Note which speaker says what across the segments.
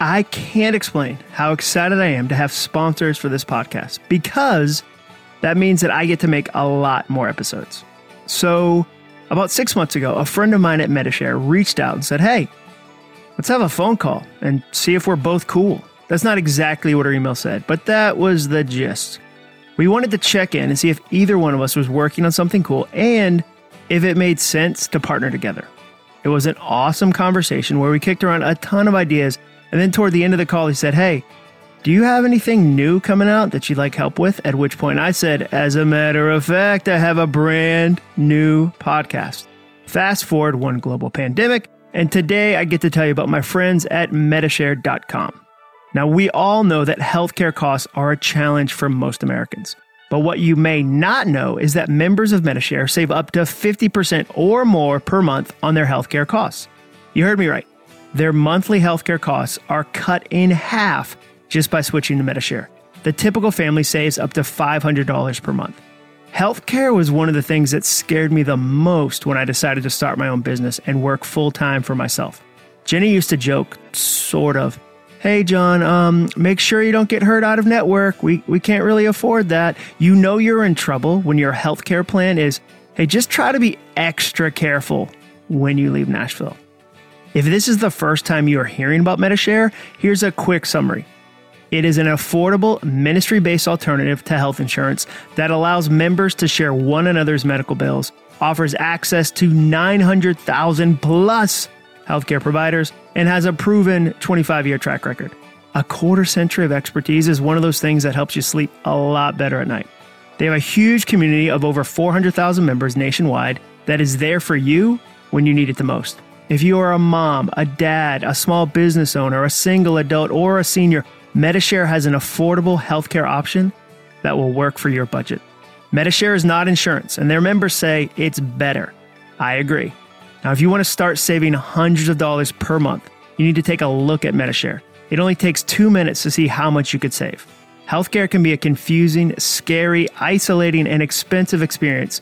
Speaker 1: I can't explain how excited I am to have sponsors for this podcast because that means that I get to make a lot more episodes. So, about six months ago, a friend of mine at Medi-Share reached out and said, Hey, let's have a phone call and see if we're both cool. That's not exactly what her email said, but that was the gist. We wanted to check in and see if either one of us was working on something cool and if it made sense to partner together. It was an awesome conversation where we kicked around a ton of ideas, and then toward the end of the call, he said, Hey, do you have anything new coming out that you'd like help with? At which point I said, As a matter of fact, I have a brand new podcast. Fast forward one global pandemic, and today I get to tell you about my friends at Medi-Share.com. Now, we all know that healthcare costs are a challenge for most Americans. But what you may not know is that members of Medi-Share save up to 50% or more per month on their healthcare costs. You heard me right. Their monthly healthcare costs are cut in half just by switching to Medi-Share. The typical family saves up to $500 per month. Healthcare was one of the things that scared me the most when I decided to start my own business and work full time for myself. Jenny used to joke, sort of, Hey, Jon, um, make sure you don't get hurt out of network. We, we can't really afford that. You know you're in trouble when your healthcare plan is, hey, just try to be extra careful when you leave Nashville. If this is the first time you are hearing about Medi-Share, here's a quick summary. It is an affordable, ministry based alternative to health insurance that allows members to share one another's medical bills, offers access to 900,000 plus healthcare providers, and has a proven 25 year track record. A quarter century of expertise is one of those things that helps you sleep a lot better at night. They have a huge community of over 400,000 members nationwide that is there for you when you need it the most. If you are a mom, a dad, a small business owner, a single adult, or a senior, Medi-Share has an affordable healthcare option that will work for your budget. Medi-Share is not insurance, and their members say it's better. I agree. Now, if you want to start saving hundreds of dollars per month, you need to take a look at Medi-Share. It only takes two minutes to see how much you could save. Healthcare can be a confusing, scary, isolating, and expensive experience,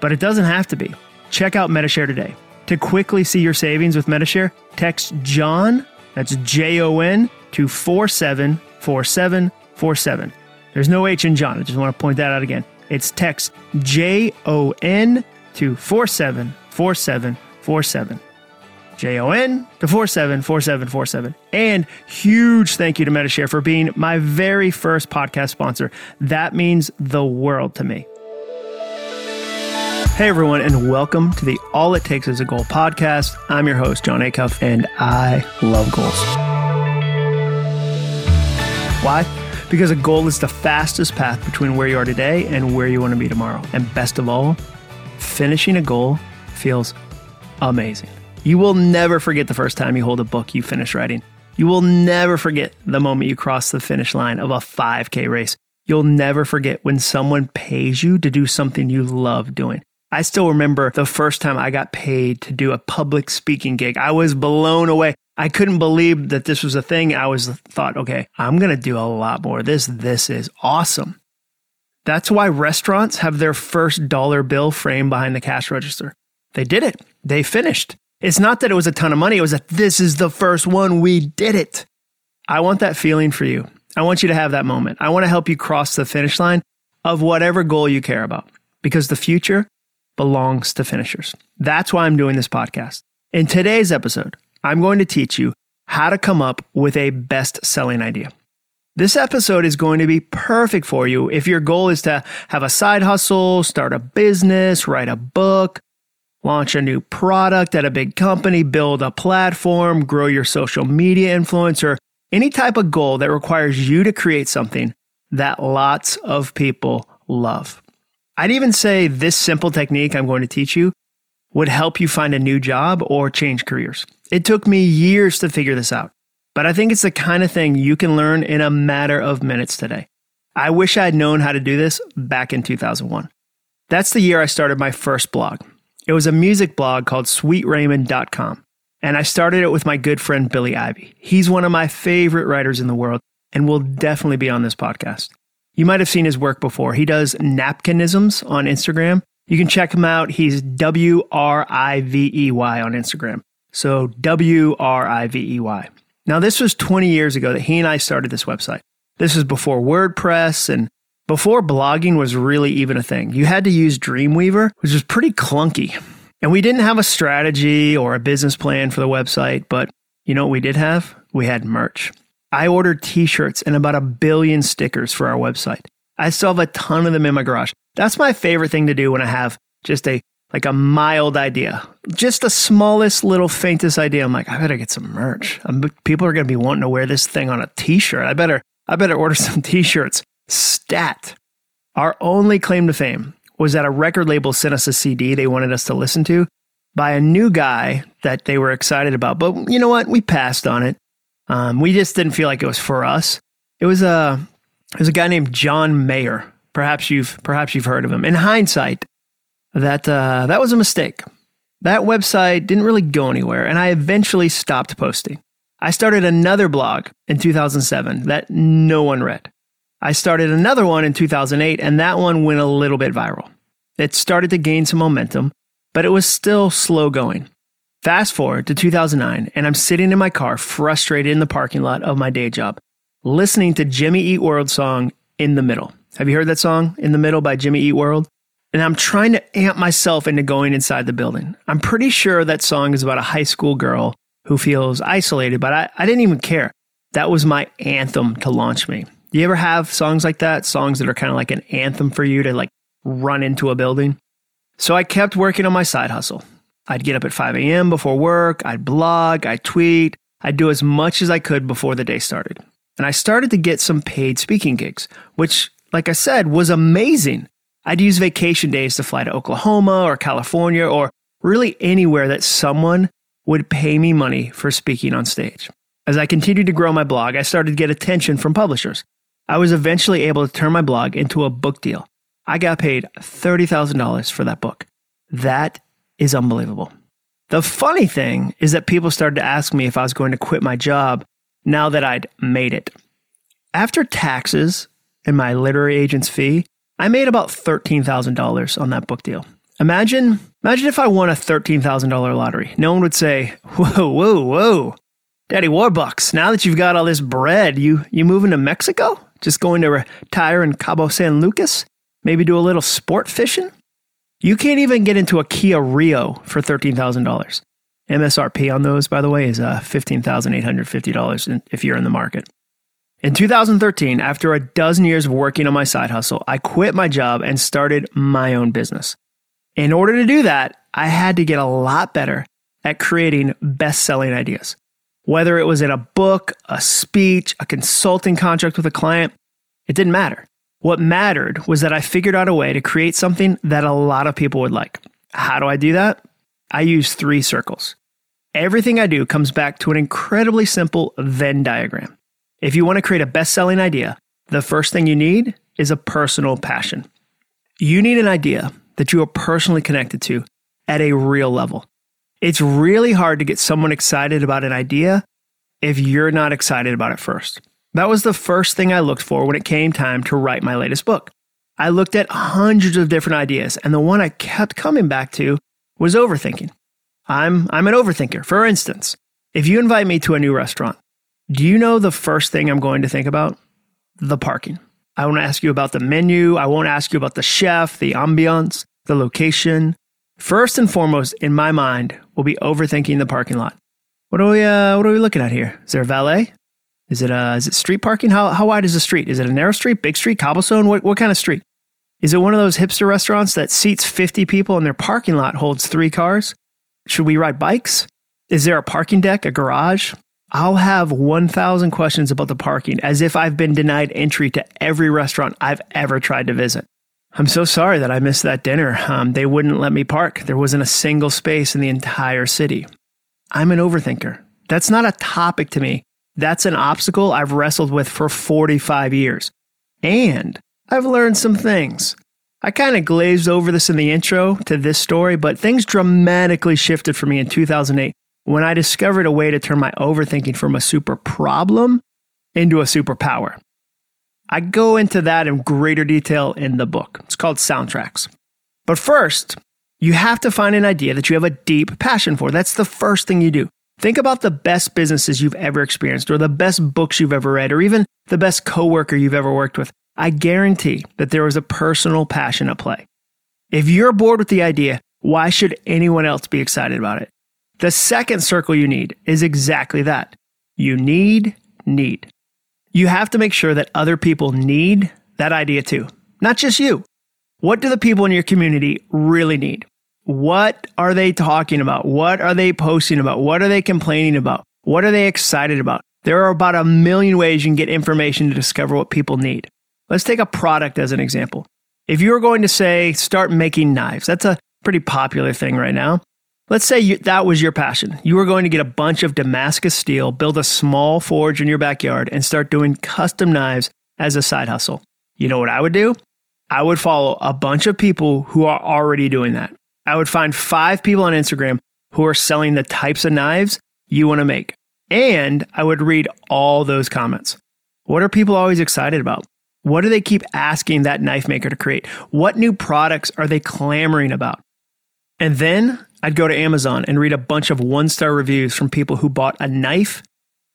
Speaker 1: but it doesn't have to be. Check out Medi-Share today. To quickly see your savings with Medi-Share, text Jon, that's J O N, to 474747. There's no H in Jon. I just want to point that out again. It's text J O N to 474747. J O N to 474747. And huge thank you to Medi-Share for being my very first podcast sponsor. That means the world to me. Hey everyone, and welcome to the All It Takes Is a Goal podcast. I'm your host, Jon Acuff, and I love goals. Why? Because a goal is the fastest path between where you are today and where you want to be tomorrow. And best of all, finishing a goal feels amazing. You will never forget the first time you hold a book you finish writing. You will never forget the moment you cross the finish line of a 5K race. You'll never forget when someone pays you to do something you love doing. I still remember the first time I got paid to do a public speaking gig. I was blown away. I couldn't believe that this was a thing. I was thought, okay, I'm going to do a lot more this. This is awesome. That's why restaurants have their first dollar bill framed behind the cash register. They did it. They finished. It's not that it was a ton of money. It was that this is the first one. We did it. I want that feeling for you. I want you to have that moment. I want to help you cross the finish line of whatever goal you care about because the future belongs to finishers. That's why I'm doing this podcast. In today's episode, I'm going to teach you how to come up with a best selling idea. This episode is going to be perfect for you if your goal is to have a side hustle, start a business, write a book, launch a new product at a big company, build a platform, grow your social media influence, or any type of goal that requires you to create something that lots of people love. I'd even say this simple technique I'm going to teach you would help you find a new job or change careers. It took me years to figure this out, but I think it's the kind of thing you can learn in a matter of minutes today. I wish I'd known how to do this back in 2001. That's the year I started my first blog. It was a music blog called sweetraymond.com, and I started it with my good friend Billy Rivey. He's one of my favorite writers in the world and will definitely be on this podcast. You might have seen his work before. He does napkinisms on Instagram. You can check him out. He's W R I V E Y on Instagram. So W R I V E Y. Now, this was 20 years ago that he and I started this website. This was before WordPress and before blogging was really even a thing. You had to use Dreamweaver, which was pretty clunky. And we didn't have a strategy or a business plan for the website, but you know what we did have? We had merch. I ordered t shirts and about a billion stickers for our website. I still have a ton of them in my garage. That's my favorite thing to do when I have just a like a mild idea, just the smallest little faintest idea. I'm like, I better get some merch. I'm, people are going to be wanting to wear this thing on a t-shirt. I better, I better order some t-shirts. Stat. Our only claim to fame was that a record label sent us a CD they wanted us to listen to by a new guy that they were excited about. But you know what? We passed on it. Um, we just didn't feel like it was for us. It was a, it was a guy named John Mayer. Perhaps you've, perhaps you've heard of him. In hindsight, that uh, that was a mistake. That website didn't really go anywhere, and I eventually stopped posting. I started another blog in 2007 that no one read. I started another one in 2008, and that one went a little bit viral. It started to gain some momentum, but it was still slow going. Fast forward to 2009, and I'm sitting in my car, frustrated in the parking lot of my day job, listening to Jimmy Eat World song In the Middle. Have you heard that song, In the Middle by Jimmy Eat World? and I'm trying to amp myself into going inside the building. I'm pretty sure that song is about a high school girl who feels isolated, but I, I didn't even care. That was my anthem to launch me. Do you ever have songs like that? Songs that are kind of like an anthem for you to like run into a building? So I kept working on my side hustle. I'd get up at 5 a.m. before work, I'd blog, I'd tweet, I'd do as much as I could before the day started. And I started to get some paid speaking gigs, which, like I said, was amazing. I'd use vacation days to fly to Oklahoma or California or really anywhere that someone would pay me money for speaking on stage. As I continued to grow my blog, I started to get attention from publishers. I was eventually able to turn my blog into a book deal. I got paid $30,000 for that book. That is unbelievable. The funny thing is that people started to ask me if I was going to quit my job now that I'd made it. After taxes and my literary agent's fee, I made about $13,000 on that book deal. Imagine, imagine if I won a $13,000 lottery. No one would say, whoa, whoa, whoa. Daddy Warbucks, now that you've got all this bread, you, you moving to Mexico? Just going to retire in Cabo San Lucas? Maybe do a little sport fishing? You can't even get into a Kia Rio for $13,000. MSRP on those, by the way, is uh, $15,850 if you're in the market. In 2013, after a dozen years of working on my side hustle, I quit my job and started my own business. In order to do that, I had to get a lot better at creating best selling ideas. Whether it was in a book, a speech, a consulting contract with a client, it didn't matter. What mattered was that I figured out a way to create something that a lot of people would like. How do I do that? I use three circles. Everything I do comes back to an incredibly simple Venn diagram. If you want to create a best selling idea, the first thing you need is a personal passion. You need an idea that you are personally connected to at a real level. It's really hard to get someone excited about an idea if you're not excited about it first. That was the first thing I looked for when it came time to write my latest book. I looked at hundreds of different ideas, and the one I kept coming back to was overthinking. I'm, I'm an overthinker. For instance, if you invite me to a new restaurant, do you know the first thing I'm going to think about? The parking. I won't ask you about the menu. I won't ask you about the chef, the ambiance, the location. First and foremost, in my mind, will be overthinking the parking lot. What are we, uh, what are we looking at here? Is there a valet? Is it, uh, is it street parking? How, how wide is the street? Is it a narrow street, big street, cobblestone? What, what kind of street? Is it one of those hipster restaurants that seats 50 people and their parking lot holds three cars? Should we ride bikes? Is there a parking deck, a garage? I'll have 1,000 questions about the parking as if I've been denied entry to every restaurant I've ever tried to visit. I'm so sorry that I missed that dinner. Um, they wouldn't let me park. There wasn't a single space in the entire city. I'm an overthinker. That's not a topic to me. That's an obstacle I've wrestled with for 45 years. And I've learned some things. I kind of glazed over this in the intro to this story, but things dramatically shifted for me in 2008 when I discovered a way to turn my overthinking from a super problem into a superpower. I go into that in greater detail in the book. It's called Soundtracks. But first, you have to find an idea that you have a deep passion for. That's the first thing you do. Think about the best businesses you've ever experienced, or the best books you've ever read, or even the best coworker you've ever worked with. I guarantee that there was a personal passion at play. If you're bored with the idea, why should anyone else be excited about it? The second circle you need is exactly that. You need need. You have to make sure that other people need that idea too, not just you. What do the people in your community really need? What are they talking about? What are they posting about? What are they complaining about? What are they excited about? There are about a million ways you can get information to discover what people need. Let's take a product as an example. If you were going to say, start making knives, that's a pretty popular thing right now. Let's say you, that was your passion. You were going to get a bunch of Damascus steel, build a small forge in your backyard, and start doing custom knives as a side hustle. You know what I would do? I would follow a bunch of people who are already doing that. I would find five people on Instagram who are selling the types of knives you want to make. And I would read all those comments. What are people always excited about? What do they keep asking that knife maker to create? What new products are they clamoring about? And then I'd go to Amazon and read a bunch of one star reviews from people who bought a knife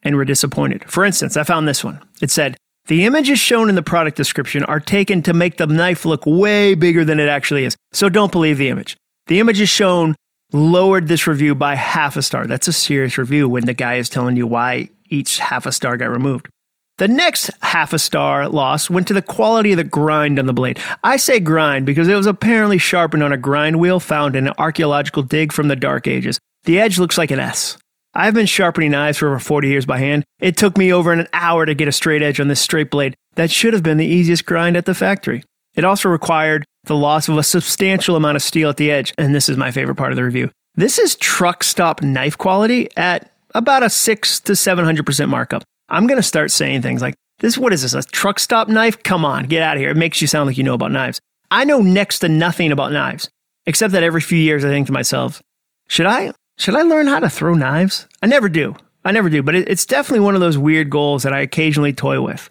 Speaker 1: and were disappointed. For instance, I found this one. It said, The images shown in the product description are taken to make the knife look way bigger than it actually is. So don't believe the image. The images shown lowered this review by half a star. That's a serious review when the guy is telling you why each half a star got removed. The next half a star loss went to the quality of the grind on the blade. I say grind because it was apparently sharpened on a grind wheel found in an archaeological dig from the Dark Ages. The edge looks like an S. I've been sharpening knives for over 40 years by hand. It took me over an hour to get a straight edge on this straight blade. That should have been the easiest grind at the factory. It also required the loss of a substantial amount of steel at the edge, and this is my favorite part of the review. This is truck stop knife quality at about a 6 to 700% markup. I'm going to start saying things like, this, what is this, a truck stop knife? Come on, get out of here. It makes you sound like you know about knives. I know next to nothing about knives, except that every few years I think to myself, should I, should I learn how to throw knives? I never do. I never do, but it's definitely one of those weird goals that I occasionally toy with.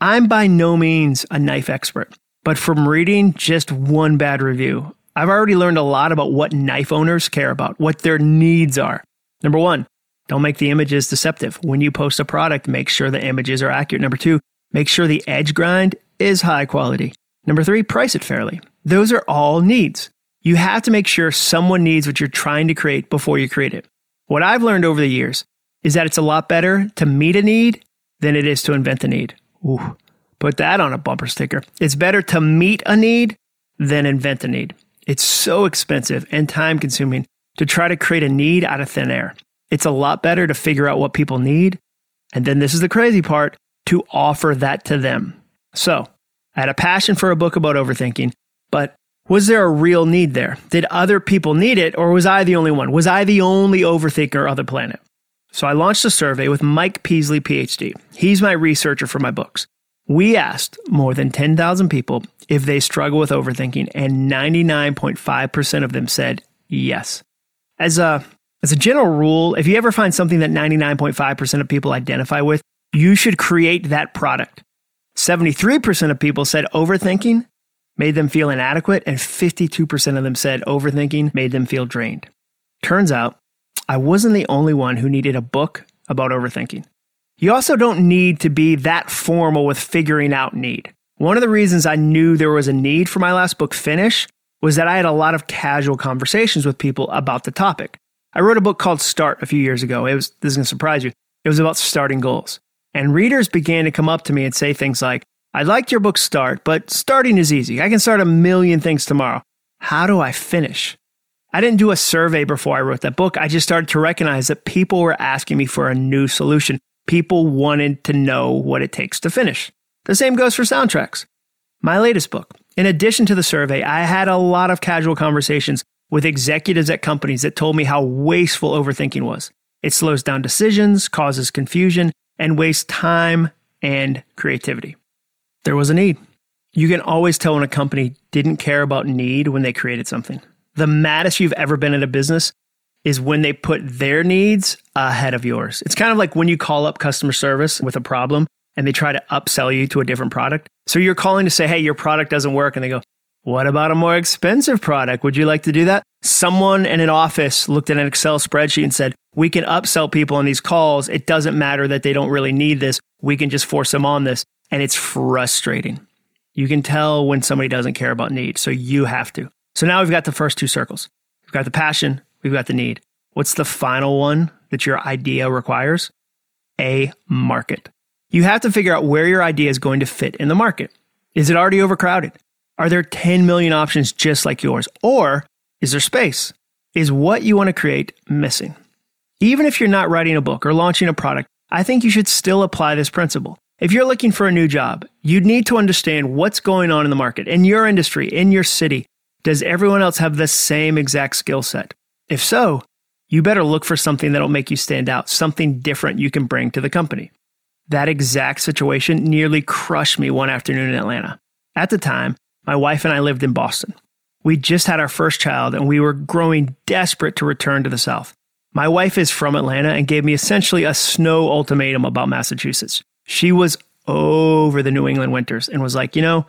Speaker 1: I'm by no means a knife expert. But from reading just one bad review, I've already learned a lot about what knife owners care about, what their needs are. Number one, don't make the images deceptive. When you post a product, make sure the images are accurate. Number two, make sure the edge grind is high quality. Number three, price it fairly. Those are all needs. You have to make sure someone needs what you're trying to create before you create it. What I've learned over the years is that it's a lot better to meet a need than it is to invent a need. Ooh, Put that on a bumper sticker. It's better to meet a need than invent a need. It's so expensive and time consuming to try to create a need out of thin air. It's a lot better to figure out what people need. And then this is the crazy part to offer that to them. So I had a passion for a book about overthinking, but was there a real need there? Did other people need it, or was I the only one? Was I the only overthinker on the planet? So I launched a survey with Mike Peasley, PhD. He's my researcher for my books. We asked more than 10,000 people if they struggle with overthinking, and 99.5% of them said yes. As a, as a general rule, if you ever find something that 99.5% of people identify with, you should create that product. 73% of people said overthinking made them feel inadequate, and 52% of them said overthinking made them feel drained. Turns out, I wasn't the only one who needed a book about overthinking. You also don't need to be that formal with figuring out need. One of the reasons I knew there was a need for my last book, Finish, was that I had a lot of casual conversations with people about the topic. I wrote a book called Start a few years ago. It was, this is going to surprise you. It was about starting goals. And readers began to come up to me and say things like, I liked your book Start, but starting is easy. I can start a million things tomorrow. How do I finish? I didn't do a survey before I wrote that book. I just started to recognize that people were asking me for a new solution people wanted to know what it takes to finish. The same goes for soundtracks. My latest book. In addition to the survey, I had a lot of casual conversations with executives at companies that told me how wasteful overthinking was. It slows down decisions, causes confusion, and wastes time and creativity. There was a need. You can always tell when a company didn't care about need when they created something. The maddest you've ever been in a business is when they put their needs ahead of yours. It's kind of like when you call up customer service with a problem and they try to upsell you to a different product. So you're calling to say, hey, your product doesn't work. And they go, What about a more expensive product? Would you like to do that? Someone in an office looked at an Excel spreadsheet and said, We can upsell people on these calls. It doesn't matter that they don't really need this. We can just force them on this. And it's frustrating. You can tell when somebody doesn't care about need. So you have to. So now we've got the first two circles. We've got the passion, we've got the need. What's the final one that your idea requires? A market. You have to figure out where your idea is going to fit in the market. Is it already overcrowded? Are there 10 million options just like yours? Or is there space? Is what you want to create missing? Even if you're not writing a book or launching a product, I think you should still apply this principle. If you're looking for a new job, you need to understand what's going on in the market, in your industry, in your city. Does everyone else have the same exact skill set? If so, you better look for something that'll make you stand out, something different you can bring to the company. That exact situation nearly crushed me one afternoon in Atlanta. At the time, my wife and I lived in Boston. We just had our first child and we were growing desperate to return to the South. My wife is from Atlanta and gave me essentially a snow ultimatum about Massachusetts. She was over the New England winters and was like, you know,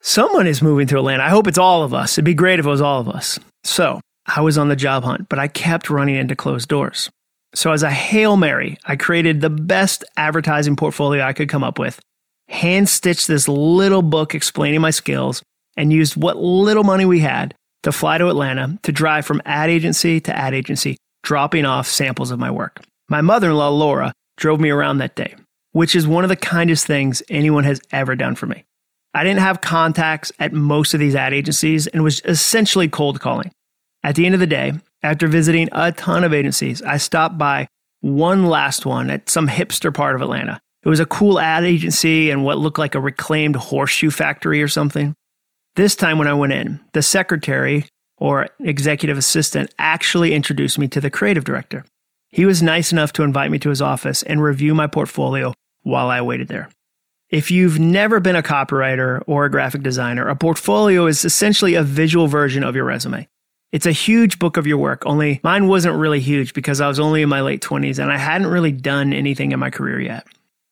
Speaker 1: someone is moving to Atlanta. I hope it's all of us. It'd be great if it was all of us. So I was on the job hunt, but I kept running into closed doors. So as a Hail Mary, I created the best advertising portfolio I could come up with, hand stitched this little book explaining my skills, and used what little money we had to fly to Atlanta to drive from ad agency to ad agency, dropping off samples of my work. My mother in law, Laura, drove me around that day which is one of the kindest things anyone has ever done for me. I didn't have contacts at most of these ad agencies and was essentially cold calling. At the end of the day, after visiting a ton of agencies, I stopped by one last one at some hipster part of Atlanta. It was a cool ad agency and what looked like a reclaimed horseshoe factory or something. This time when I went in, the secretary or executive assistant actually introduced me to the creative director. He was nice enough to invite me to his office and review my portfolio while I waited there. If you've never been a copywriter or a graphic designer, a portfolio is essentially a visual version of your resume. It's a huge book of your work, only mine wasn't really huge because I was only in my late 20s and I hadn't really done anything in my career yet.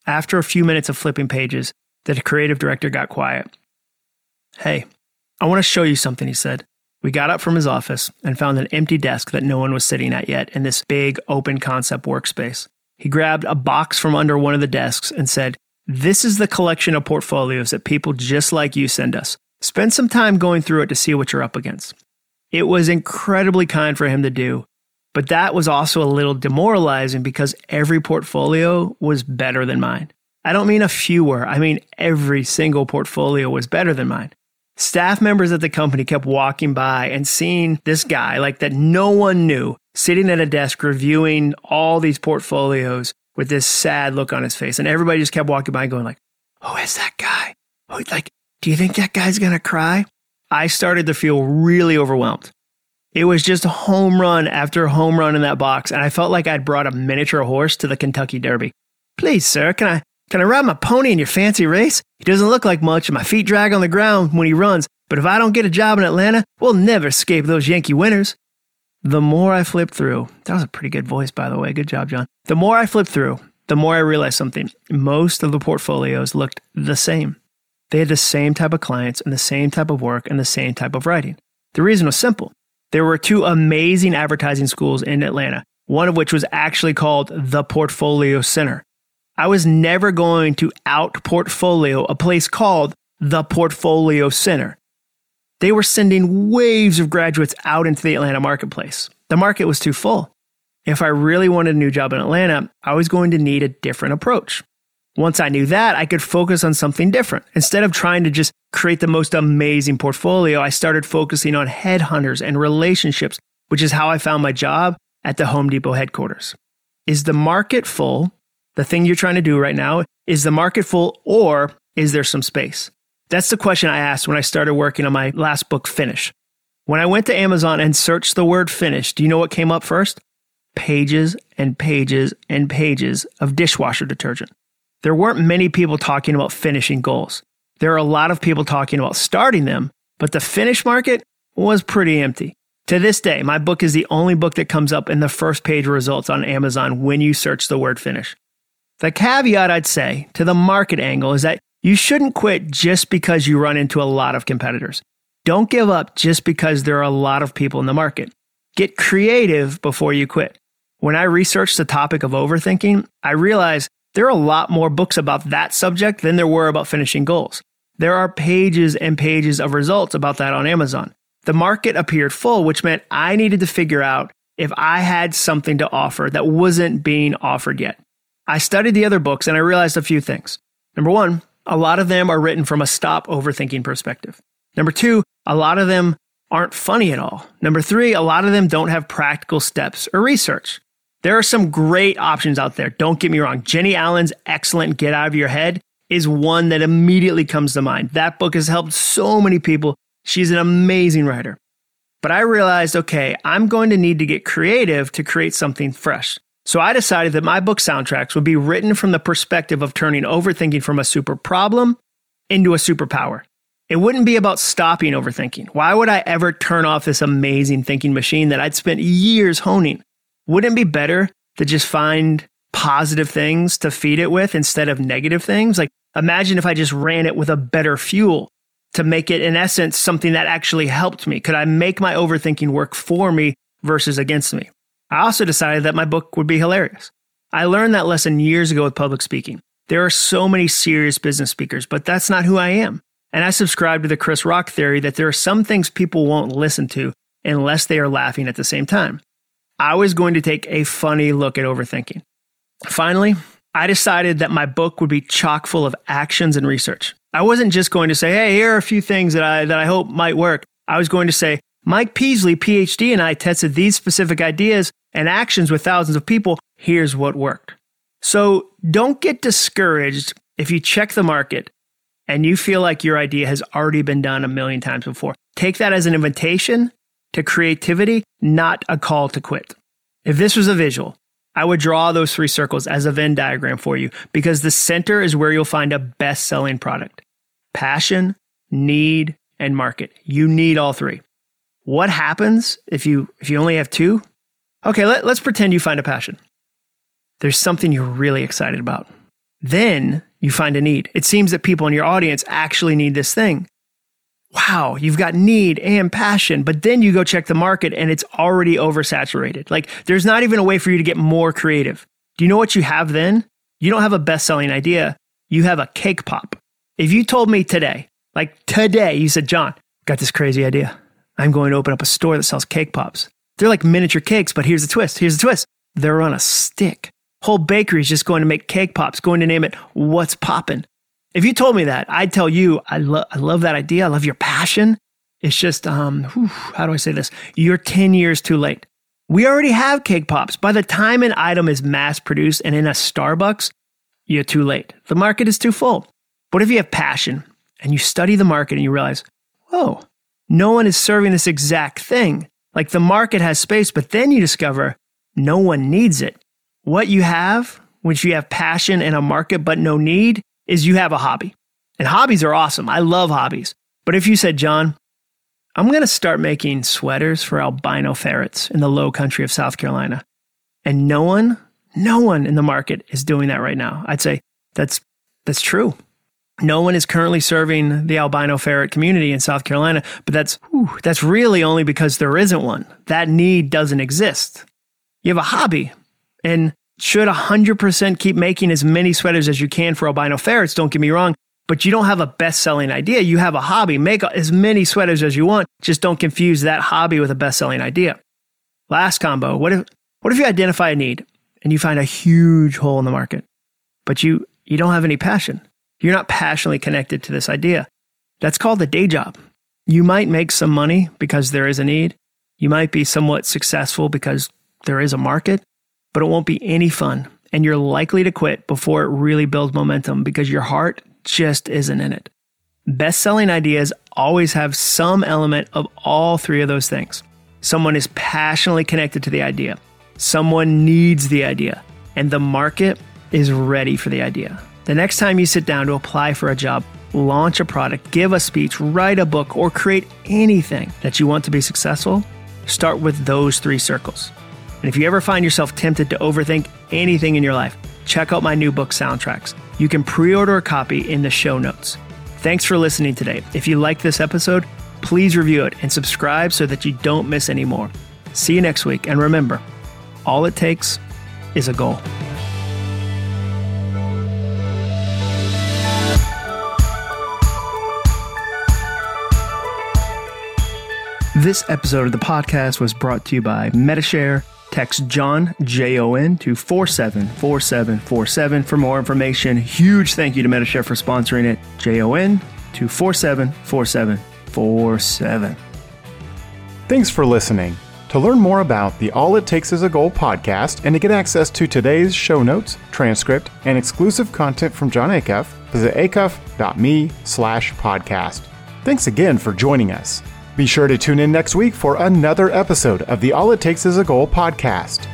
Speaker 1: After a few minutes of flipping pages, the creative director got quiet. Hey, I want to show you something, he said. We got up from his office and found an empty desk that no one was sitting at yet in this big open concept workspace. He grabbed a box from under one of the desks and said, This is the collection of portfolios that people just like you send us. Spend some time going through it to see what you're up against. It was incredibly kind for him to do, but that was also a little demoralizing because every portfolio was better than mine. I don't mean a few were, I mean every single portfolio was better than mine. Staff members at the company kept walking by and seeing this guy like that no one knew sitting at a desk reviewing all these portfolios with this sad look on his face. And everybody just kept walking by going like, who is that guy? Like, do you think that guy's going to cry? I started to feel really overwhelmed. It was just home run after home run in that box, and I felt like I'd brought a miniature horse to the Kentucky Derby. Please, sir, can I can I ride my pony in your fancy race? He doesn't look like much, and my feet drag on the ground when he runs, but if I don't get a job in Atlanta, we'll never escape those Yankee winners. The more I flipped through, that was a pretty good voice, by the way. Good job, Jon. The more I flipped through, the more I realized something. Most of the portfolios looked the same. They had the same type of clients and the same type of work and the same type of writing. The reason was simple. There were two amazing advertising schools in Atlanta, one of which was actually called the Portfolio Center. I was never going to out portfolio a place called the Portfolio Center. They were sending waves of graduates out into the Atlanta marketplace. The market was too full. If I really wanted a new job in Atlanta, I was going to need a different approach. Once I knew that, I could focus on something different. Instead of trying to just create the most amazing portfolio, I started focusing on headhunters and relationships, which is how I found my job at the Home Depot headquarters. Is the market full the thing you're trying to do right now? Is the market full or is there some space? That's the question I asked when I started working on my last book, Finish. When I went to Amazon and searched the word finish, do you know what came up first? Pages and pages and pages of dishwasher detergent. There weren't many people talking about finishing goals. There are a lot of people talking about starting them, but the finish market was pretty empty. To this day, my book is the only book that comes up in the first page results on Amazon when you search the word finish. The caveat I'd say to the market angle is that you shouldn't quit just because you run into a lot of competitors. Don't give up just because there are a lot of people in the market. Get creative before you quit. When I researched the topic of overthinking, I realized there are a lot more books about that subject than there were about finishing goals. There are pages and pages of results about that on Amazon. The market appeared full, which meant I needed to figure out if I had something to offer that wasn't being offered yet. I studied the other books and I realized a few things. Number one, a lot of them are written from a stop overthinking perspective. Number two, a lot of them aren't funny at all. Number three, a lot of them don't have practical steps or research. There are some great options out there. Don't get me wrong. Jennie Allen's excellent Get Out of Your Head is one that immediately comes to mind. That book has helped so many people. She's an amazing writer. But I realized, okay, I'm going to need to get creative to create something fresh. So I decided that my book soundtracks would be written from the perspective of turning overthinking from a super problem into a superpower. It wouldn't be about stopping overthinking. Why would I ever turn off this amazing thinking machine that I'd spent years honing? Wouldn't it be better to just find positive things to feed it with instead of negative things? Like, imagine if I just ran it with a better fuel to make it, in essence, something that actually helped me. Could I make my overthinking work for me versus against me? I also decided that my book would be hilarious. I learned that lesson years ago with public speaking. There are so many serious business speakers, but that's not who I am. And I subscribe to the Chris Rock theory that there are some things people won't listen to unless they are laughing at the same time. I was going to take a funny look at overthinking. Finally, I decided that my book would be chock full of actions and research. I wasn't just going to say, hey, here are a few things that I, that I hope might work. I was going to say, Mike Peasley, PhD, and I tested these specific ideas and actions with thousands of people. Here's what worked. So don't get discouraged if you check the market and you feel like your idea has already been done a million times before. Take that as an invitation to creativity, not a call to quit. If this was a visual, I would draw those three circles as a Venn diagram for you because the center is where you'll find a best selling product passion, need, and market. You need all three. What happens if you if you only have two? Okay, let, let's pretend you find a passion. There's something you're really excited about. Then you find a need. It seems that people in your audience actually need this thing wow, you've got need and passion, but then you go check the market and it's already oversaturated. Like there's not even a way for you to get more creative. Do you know what you have then? You don't have a best selling idea. You have a cake pop. If you told me today, like today, you said, Jon, got this crazy idea. I'm going to open up a store that sells cake pops. They're like miniature cakes, but here's the twist. Here's the twist. They're on a stick. Whole bakery is just going to make cake pops, going to name it What's Poppin'. If you told me that, I'd tell you, I, lo- I love that idea. I love your passion. It's just, um, whew, how do I say this? You're 10 years too late. We already have cake pops. By the time an item is mass produced and in a Starbucks, you're too late. The market is too full. But if you have passion and you study the market and you realize, whoa, no one is serving this exact thing. Like the market has space, but then you discover no one needs it. What you have, which you have passion and a market but no need, is you have a hobby. And hobbies are awesome. I love hobbies. But if you said, Jon, I'm going to start making sweaters for albino ferrets in the low country of South Carolina, and no one, no one in the market is doing that right now, I'd say that's, that's true. No one is currently serving the albino ferret community in South Carolina, but that's, whew, that's really only because there isn't one. That need doesn't exist. You have a hobby, and should 100% keep making as many sweaters as you can for albino ferrets, don't get me wrong, but you don't have a best selling idea. You have a hobby. Make as many sweaters as you want. Just don't confuse that hobby with a best selling idea. Last combo. What if, what if you identify a need and you find a huge hole in the market, but you, you don't have any passion? You're not passionately connected to this idea. That's called a day job. You might make some money because there is a need. You might be somewhat successful because there is a market but it won't be any fun. And you're likely to quit before it really builds momentum because your heart just isn't in it. Best selling ideas always have some element of all three of those things. Someone is passionately connected to the idea, someone needs the idea, and the market is ready for the idea. The next time you sit down to apply for a job, launch a product, give a speech, write a book, or create anything that you want to be successful, start with those three circles. And if you ever find yourself tempted to overthink anything in your life, check out my new book, Soundtracks. You can pre order a copy in the show notes. Thanks for listening today. If you like this episode, please review it and subscribe so that you don't miss any more. See you next week, and remember, all it takes is a goal. This episode of the podcast was brought to you by Medi-Share. Text Jon, J O N, to 474747 for more information. Huge thank you to Medi-Share for sponsoring it. J O N to 474747.
Speaker 2: Thanks for listening. To learn more about the All It Takes Is a Goal podcast and to get access to today's show notes, transcript, and exclusive content from Jon Acuff, visit acuff.me slash podcast. Thanks again for joining us. Be sure to tune in next week for another episode of the All It Takes Is a Goal podcast.